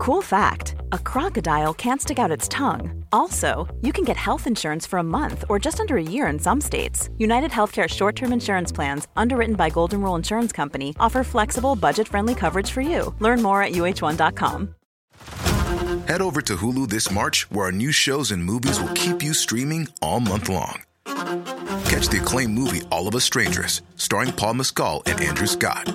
Cool fact a crocodile can't stick out its tongue. Also, you can get health insurance for a month or just under a year in some states. United Healthcare short term insurance plans, underwritten by Golden Rule Insurance Company, offer flexible, budget friendly coverage for you. Learn more at uh1.com. Head over to Hulu this March, where our new shows and movies will keep you streaming all month long. Catch the acclaimed movie All of Us Strangers, starring Paul Mescal and Andrew Scott.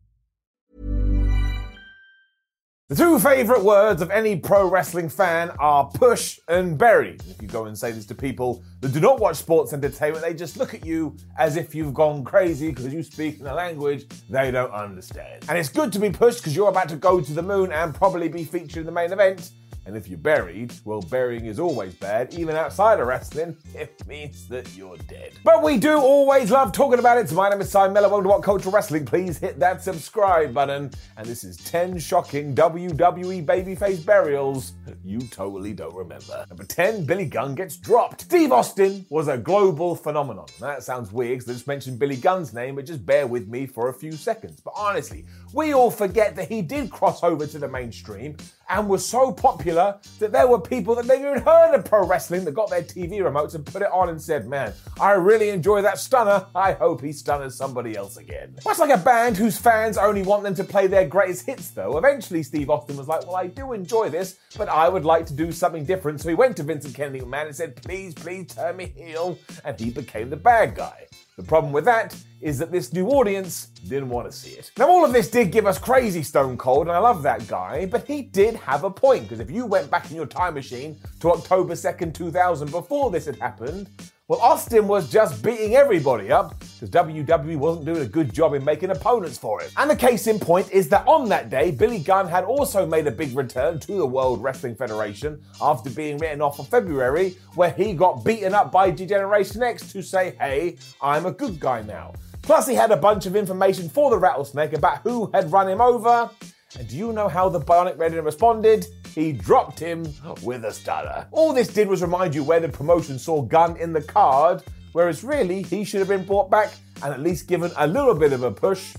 The two favourite words of any pro wrestling fan are push and bury. If you go and say this to people that do not watch sports entertainment, they just look at you as if you've gone crazy because you speak in a language they don't understand. And it's good to be pushed because you're about to go to the moon and probably be featured in the main event. And if you're buried, well, burying is always bad, even outside of wrestling. It means that you're dead. But we do always love talking about it. So my name is Simon Miller. Welcome to What Culture Wrestling. Please hit that subscribe button. And this is 10 shocking WWE babyface burials you totally don't remember. Number 10, Billy Gunn gets dropped. Steve Austin was a global phenomenon. That sounds weird because I just mentioned Billy Gunn's name, but just bear with me for a few seconds. But honestly, we all forget that he did cross over to the mainstream and was so popular that there were people that never even heard of pro wrestling that got their TV remotes and put it on and said, Man, I really enjoy that stunner. I hope he stunners somebody else again. Much like a band whose fans only want them to play their greatest hits, though, eventually Steve Austin was like, Well, I do enjoy this, but I would like to do something different. So he went to Vincent Kennedy McMahon and said, Please, please turn me heel. And he became the bad guy. The problem with that is that this new audience didn't want to see it. Now, all of this did give us crazy Stone Cold, and I love that guy, but he did have a point, because if you went back in your time machine to October 2nd, 2000, before this had happened, well, Austin was just beating everybody up because WWE wasn't doing a good job in making opponents for it. And the case in point is that on that day, Billy Gunn had also made a big return to the World Wrestling Federation after being written off for February, where he got beaten up by D-Generation X to say, hey, I'm a good guy now. Plus, he had a bunch of information for the Rattlesnake about who had run him over. And do you know how the Bionic Redneck responded? He dropped him with a stunner. All this did was remind you where the promotion saw Gunn in the card, whereas really he should have been brought back and at least given a little bit of a push.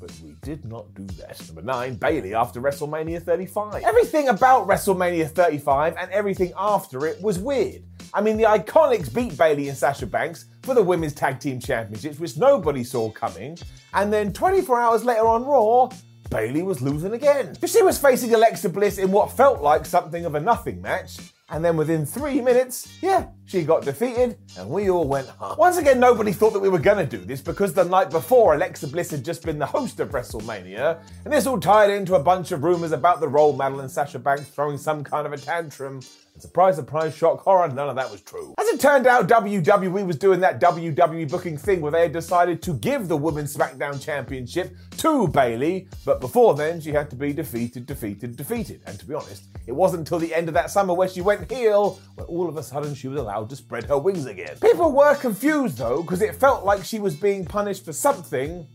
But we did not do that. Number nine, Bayley after WrestleMania 35. Everything about WrestleMania 35 and everything after it was weird. I mean, the Iconics beat Bayley and Sasha Banks for the Women's Tag Team Championships, which nobody saw coming. And then 24 hours later on Raw, Bayley was losing again. She was facing Alexa Bliss in what felt like something of a nothing match. And then within three minutes, yeah, she got defeated and we all went home. Once again, nobody thought that we were gonna do this because the night before, Alexa Bliss had just been the host of WrestleMania, and this all tied into a bunch of rumors about the role model and Sasha Banks throwing some kind of a tantrum. And surprise, surprise, shock, horror, none of that was true. As it turned out, WWE was doing that WWE booking thing where they had decided to give the Women's SmackDown Championship to Bayley, but before then, she had to be defeated, defeated, defeated. And to be honest, it wasn't until the end of that summer where she went heel, where all of a sudden she was allowed to spread her wings again. People were confused though, because it felt like she was being punished for something,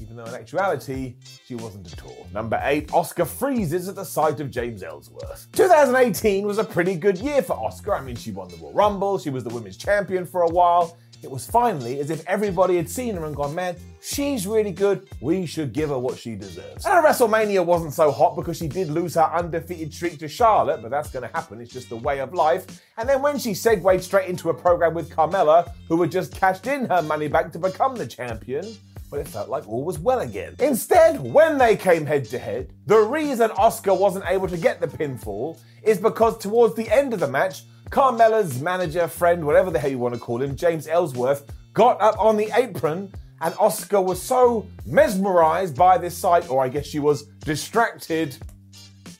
even though in actuality, she wasn't at all. Number 8, Asuka freezes at the sight of James Ellsworth. 2018 was a pretty good year for Asuka. I mean, she won the Royal Rumble, she was the women's champion for a while. It was finally as if everybody had seen her and gone, man, she's really good. We should give her what she deserves. And WrestleMania wasn't so hot because she did lose her undefeated streak to Charlotte, but that's going to happen. It's just the way of life. And then when she segued straight into a program with Carmella, who had just cashed in her money back to become the champion, but it felt like all was well again. Instead, when they came head to head, the reason Asuka wasn't able to get the pinfall is because towards the end of the match, Carmella's manager, friend, whatever the hell you want to call him, James Ellsworth, got up on the apron and Asuka was so mesmerized by this sight, or I guess she was distracted,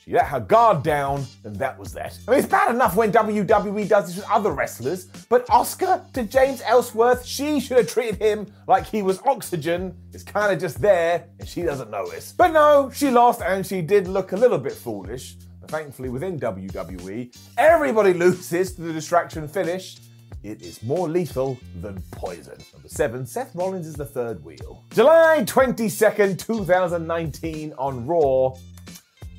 she let her guard down, and that was that. I mean, it's bad enough when WWE does this with other wrestlers, but Asuka to James Ellsworth, she should have treated him like he was oxygen. It's kind of just there, and she doesn't notice. But no, she lost, and she did look a little bit foolish. Thankfully, within WWE, everybody loses to the distraction finish. it is more lethal than poison. Number seven, Seth Rollins is the third wheel. July 22nd, 2019 on Raw.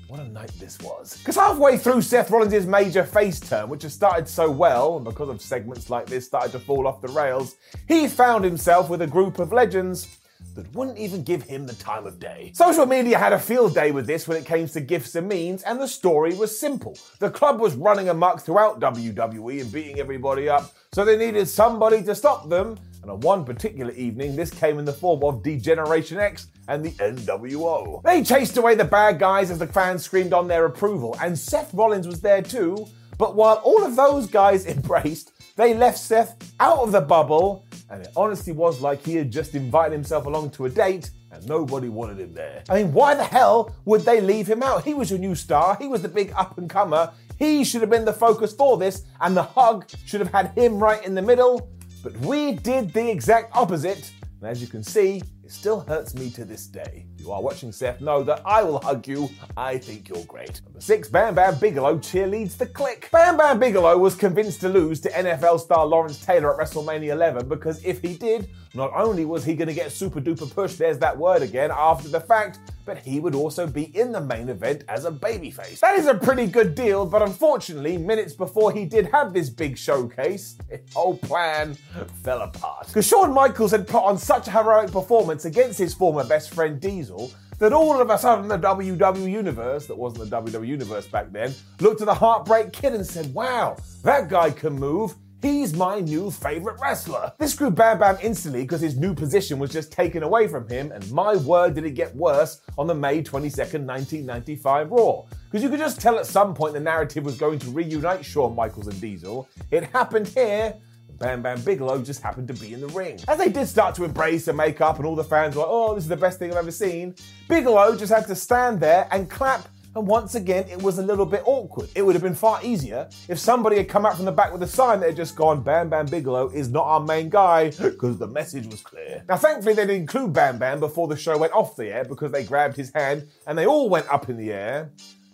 What a night this was. Because halfway through Seth Rollins' major face turn, which has started so well, and because of segments like this started to fall off the rails, he found himself with a group of legends that wouldn't even give him the time of day. Social media had a field day with this when it came to gifts and means, and the story was simple. The club was running amok throughout WWE and beating everybody up, so they needed somebody to stop them. And on one particular evening, this came in the form of D-Generation X and the NWO. They chased away the bad guys as the fans screamed on their approval, and Seth Rollins was there too. But while all of those guys embraced, they left Seth out of the bubble and it honestly was like he had just invited himself along to a date and nobody wanted him there. I mean, why the hell would they leave him out? He was your new star, he was the big up and comer. He should have been the focus for this, and the hug should have had him right in the middle. But we did the exact opposite, and as you can see, it still hurts me to this day. You are watching Seth, know that I will hug you. I think you're great. Number six, Bam Bam Bigelow cheerleads the Kliq. Bam Bam Bigelow was convinced to lose to NFL star Lawrence Taylor at WrestleMania 11 because if he did, not only was he going to get super duper push, there's that word again, after the fact, but he would also be in the main event as a babyface. That is a pretty good deal, but unfortunately, minutes before he did have this big showcase, his whole plan fell apart. Because Shawn Michaels had put on such a heroic performance against his former best friend Diesel that all of a sudden the WW Universe, that wasn't the WW Universe back then, looked at the Heartbreak Kid and said, wow, that guy can move. He's my new favorite wrestler. This grew Bam Bam instantly because his new position was just taken away from him, and my word, did it get worse on the May 22nd, 1995 Raw. Because you could just tell at some point the narrative was going to reunite Shawn Michaels and Diesel. It happened here, Bam Bam Bigelow just happened to be in the ring. As they did start to embrace and make up, and all the fans were like, oh, this is the best thing I've ever seen, Bigelow just had to stand there and clap and once again, it was a little bit awkward. It would have been far easier if somebody had come out from the back with a sign that had just gone, Bam Bam Bigelow is not our main guy, because the message was clear. Now, thankfully, they didn't include Bam Bam before the show went off the air because they grabbed his hand and they all went up in the air.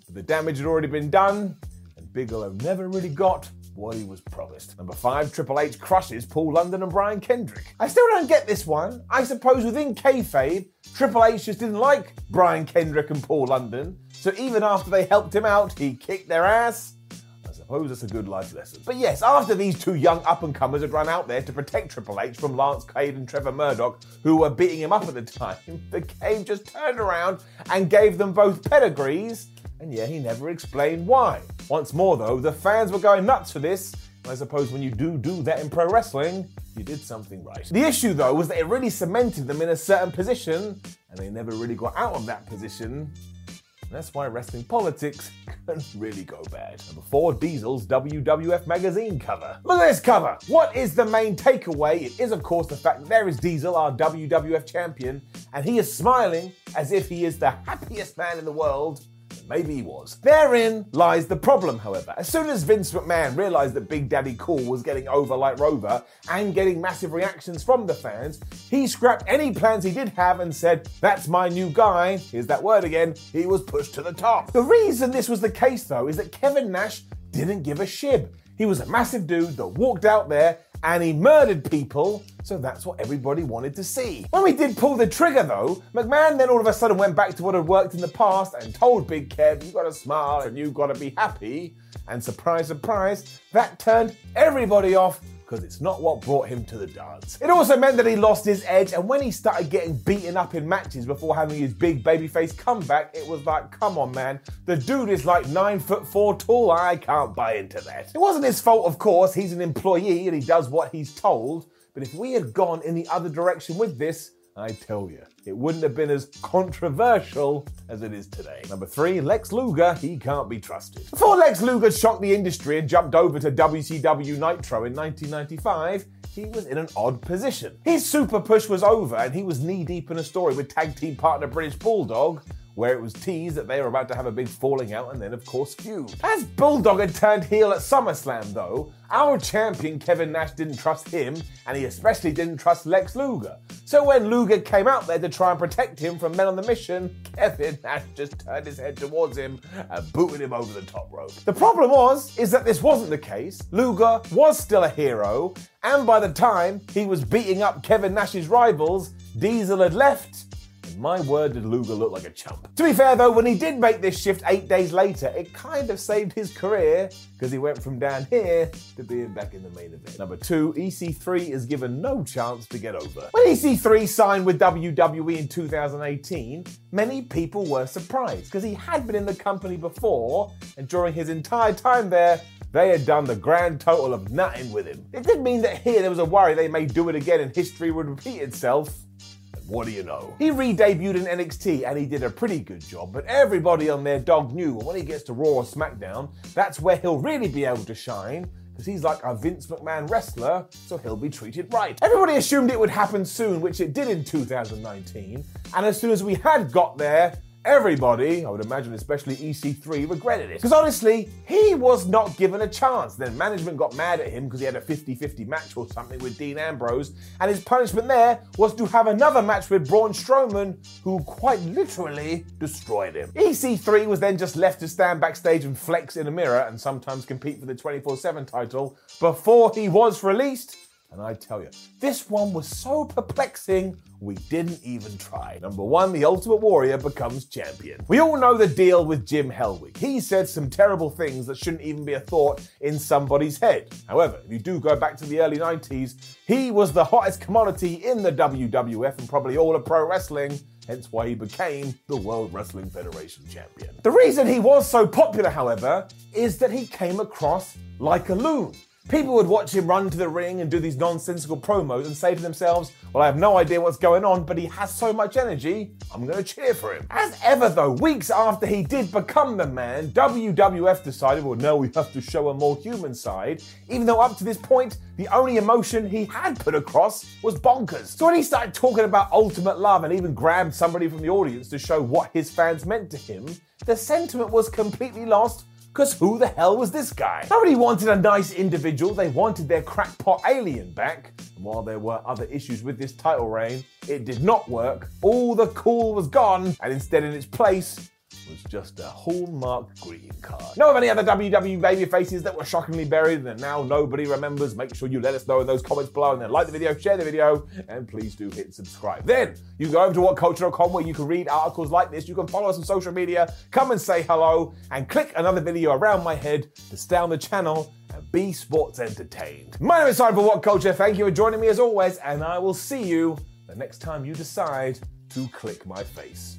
But the damage had already been done, and Bigelow never really got what he was promised. Number five, Triple H crushes Paul London and Brian Kendrick. I still don't get this one. I suppose within kayfabe, Triple H just didn't like Brian Kendrick and Paul London, so even after they helped him out, he kicked their ass. I suppose that's a good life lesson. But yes, after these two young up and comers had run out there to protect Triple H from Lance Cade and Trevor Murdoch, who were beating him up at the time, the game just turned around and gave them both pedigrees and yeah, he never explained why. Once more, though, the fans were going nuts for this. I suppose when you do do that in pro wrestling, you did something right. The issue, though, was that it really cemented them in a certain position, and they never really got out of that position. And that's why wrestling politics can really go bad. Number four, Diesel's WWF magazine cover. Look at this cover. What is the main takeaway? It is, of course, the fact that there is Diesel, our WWF champion, and he is smiling as if he is the happiest man in the world Maybe he was. Therein lies the problem, however. As soon as Vince McMahon realized that Big Daddy Cool was getting over like Rover and getting massive reactions from the fans, he scrapped any plans he did have and said, That's my new guy. Here's that word again. He was pushed to the top. The reason this was the case, though, is that Kevin Nash didn't give a shib. He was a massive dude that walked out there and he murdered people, so that's what everybody wanted to see. When we did pull the trigger though, McMahon then all of a sudden went back to what had worked in the past and told Big Kev, you gotta smile and you gotta be happy. And surprise, surprise, that turned everybody off because it's not what brought him to the dance. It also meant that he lost his edge, and when he started getting beaten up in matches before having his big babyface comeback, it was like, come on, man, the dude is like nine foot four tall. I can't buy into that. It wasn't his fault, of course. He's an employee and he does what he's told. But if we had gone in the other direction with this, I tell you, it wouldn't have been as controversial as it is today. Number three, Lex Luger, he can't be trusted. Before Lex Luger shocked the industry and jumped over to WCW Nitro in 1995, he was in an odd position. His super push was over and he was knee deep in a story with tag team partner British Bulldog where it was teased that they were about to have a big falling out and then, of course, feud. As Bulldog had turned heel at SummerSlam, though, our champion Kevin Nash didn't trust him, and he especially didn't trust Lex Luger. So when Luger came out there to try and protect him from men on the mission, Kevin Nash just turned his head towards him and booted him over the top rope. The problem was, is that this wasn't the case. Luger was still a hero, and by the time he was beating up Kevin Nash's rivals, Diesel had left my word, did Luger look like a chump. To be fair though, when he did make this shift eight days later, it kind of saved his career because he went from down here to being back in the main event. Number two, EC3 is given no chance to get over. When EC3 signed with WWE in 2018, many people were surprised because he had been in the company before, and during his entire time there, they had done the grand total of nothing with him. It did mean that here there was a worry they may do it again and history would repeat itself. What do you know? He re debuted in NXT and he did a pretty good job, but everybody on their dog knew when he gets to Raw or SmackDown, that's where he'll really be able to shine because he's like a Vince McMahon wrestler, so he'll be treated right. Everybody assumed it would happen soon, which it did in 2019, and as soon as we had got there, Everybody, I would imagine especially EC3, regretted it. Because honestly, he was not given a chance. Then management got mad at him because he had a 50 50 match or something with Dean Ambrose, and his punishment there was to have another match with Braun Strowman, who quite literally destroyed him. EC3 was then just left to stand backstage and flex in a mirror and sometimes compete for the 24 7 title before he was released and I tell you, this one was so perplexing, we didn't even try. Number one, the Ultimate Warrior becomes champion. We all know the deal with Jim Hellwig. He said some terrible things that shouldn't even be a thought in somebody's head. However, if you do go back to the early 90s, he was the hottest commodity in the WWF and probably all of pro wrestling hence why he became the World Wrestling Federation champion. The reason he was so popular, however, is that he came across like a loon. People would watch him run to the ring and do these nonsensical promos and say to themselves, Well, I have no idea what's going on, but he has so much energy, I'm going to cheer for him. As ever, though, weeks after he did become the man, WWF decided, Well, no, we have to show a more human side, even though up to this point, the only emotion he had put across was bonkers. So when he started talking about ultimate love and even grabbed somebody from the audience to show what his fans meant to him, the sentiment was completely lost because who the hell was this guy? Nobody wanted a nice individual, they wanted their crackpot alien back. And while there were other issues with this title reign, it did not work. All the cool was gone, and instead, in its place, was just a hallmark green card. Know of any other WWE baby faces that were shockingly buried and now nobody remembers? Make sure you let us know in those comments below and then like the video, share the video, and please do hit subscribe. Then you go over to whatculture.com where you can read articles like this. You can follow us on social media, come and say hello, and click another video around my head to stay on the channel and be sports entertained. My name is Simon for What Culture. Thank you for joining me as always, and I will see you the next time you decide to click my face.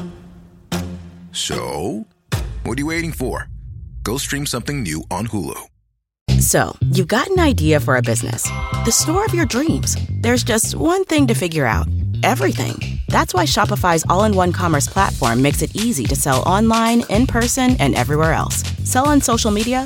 So, what are you waiting for? Go stream something new on Hulu. So, you've got an idea for a business, the store of your dreams. There's just one thing to figure out everything. That's why Shopify's all in one commerce platform makes it easy to sell online, in person, and everywhere else. Sell on social media,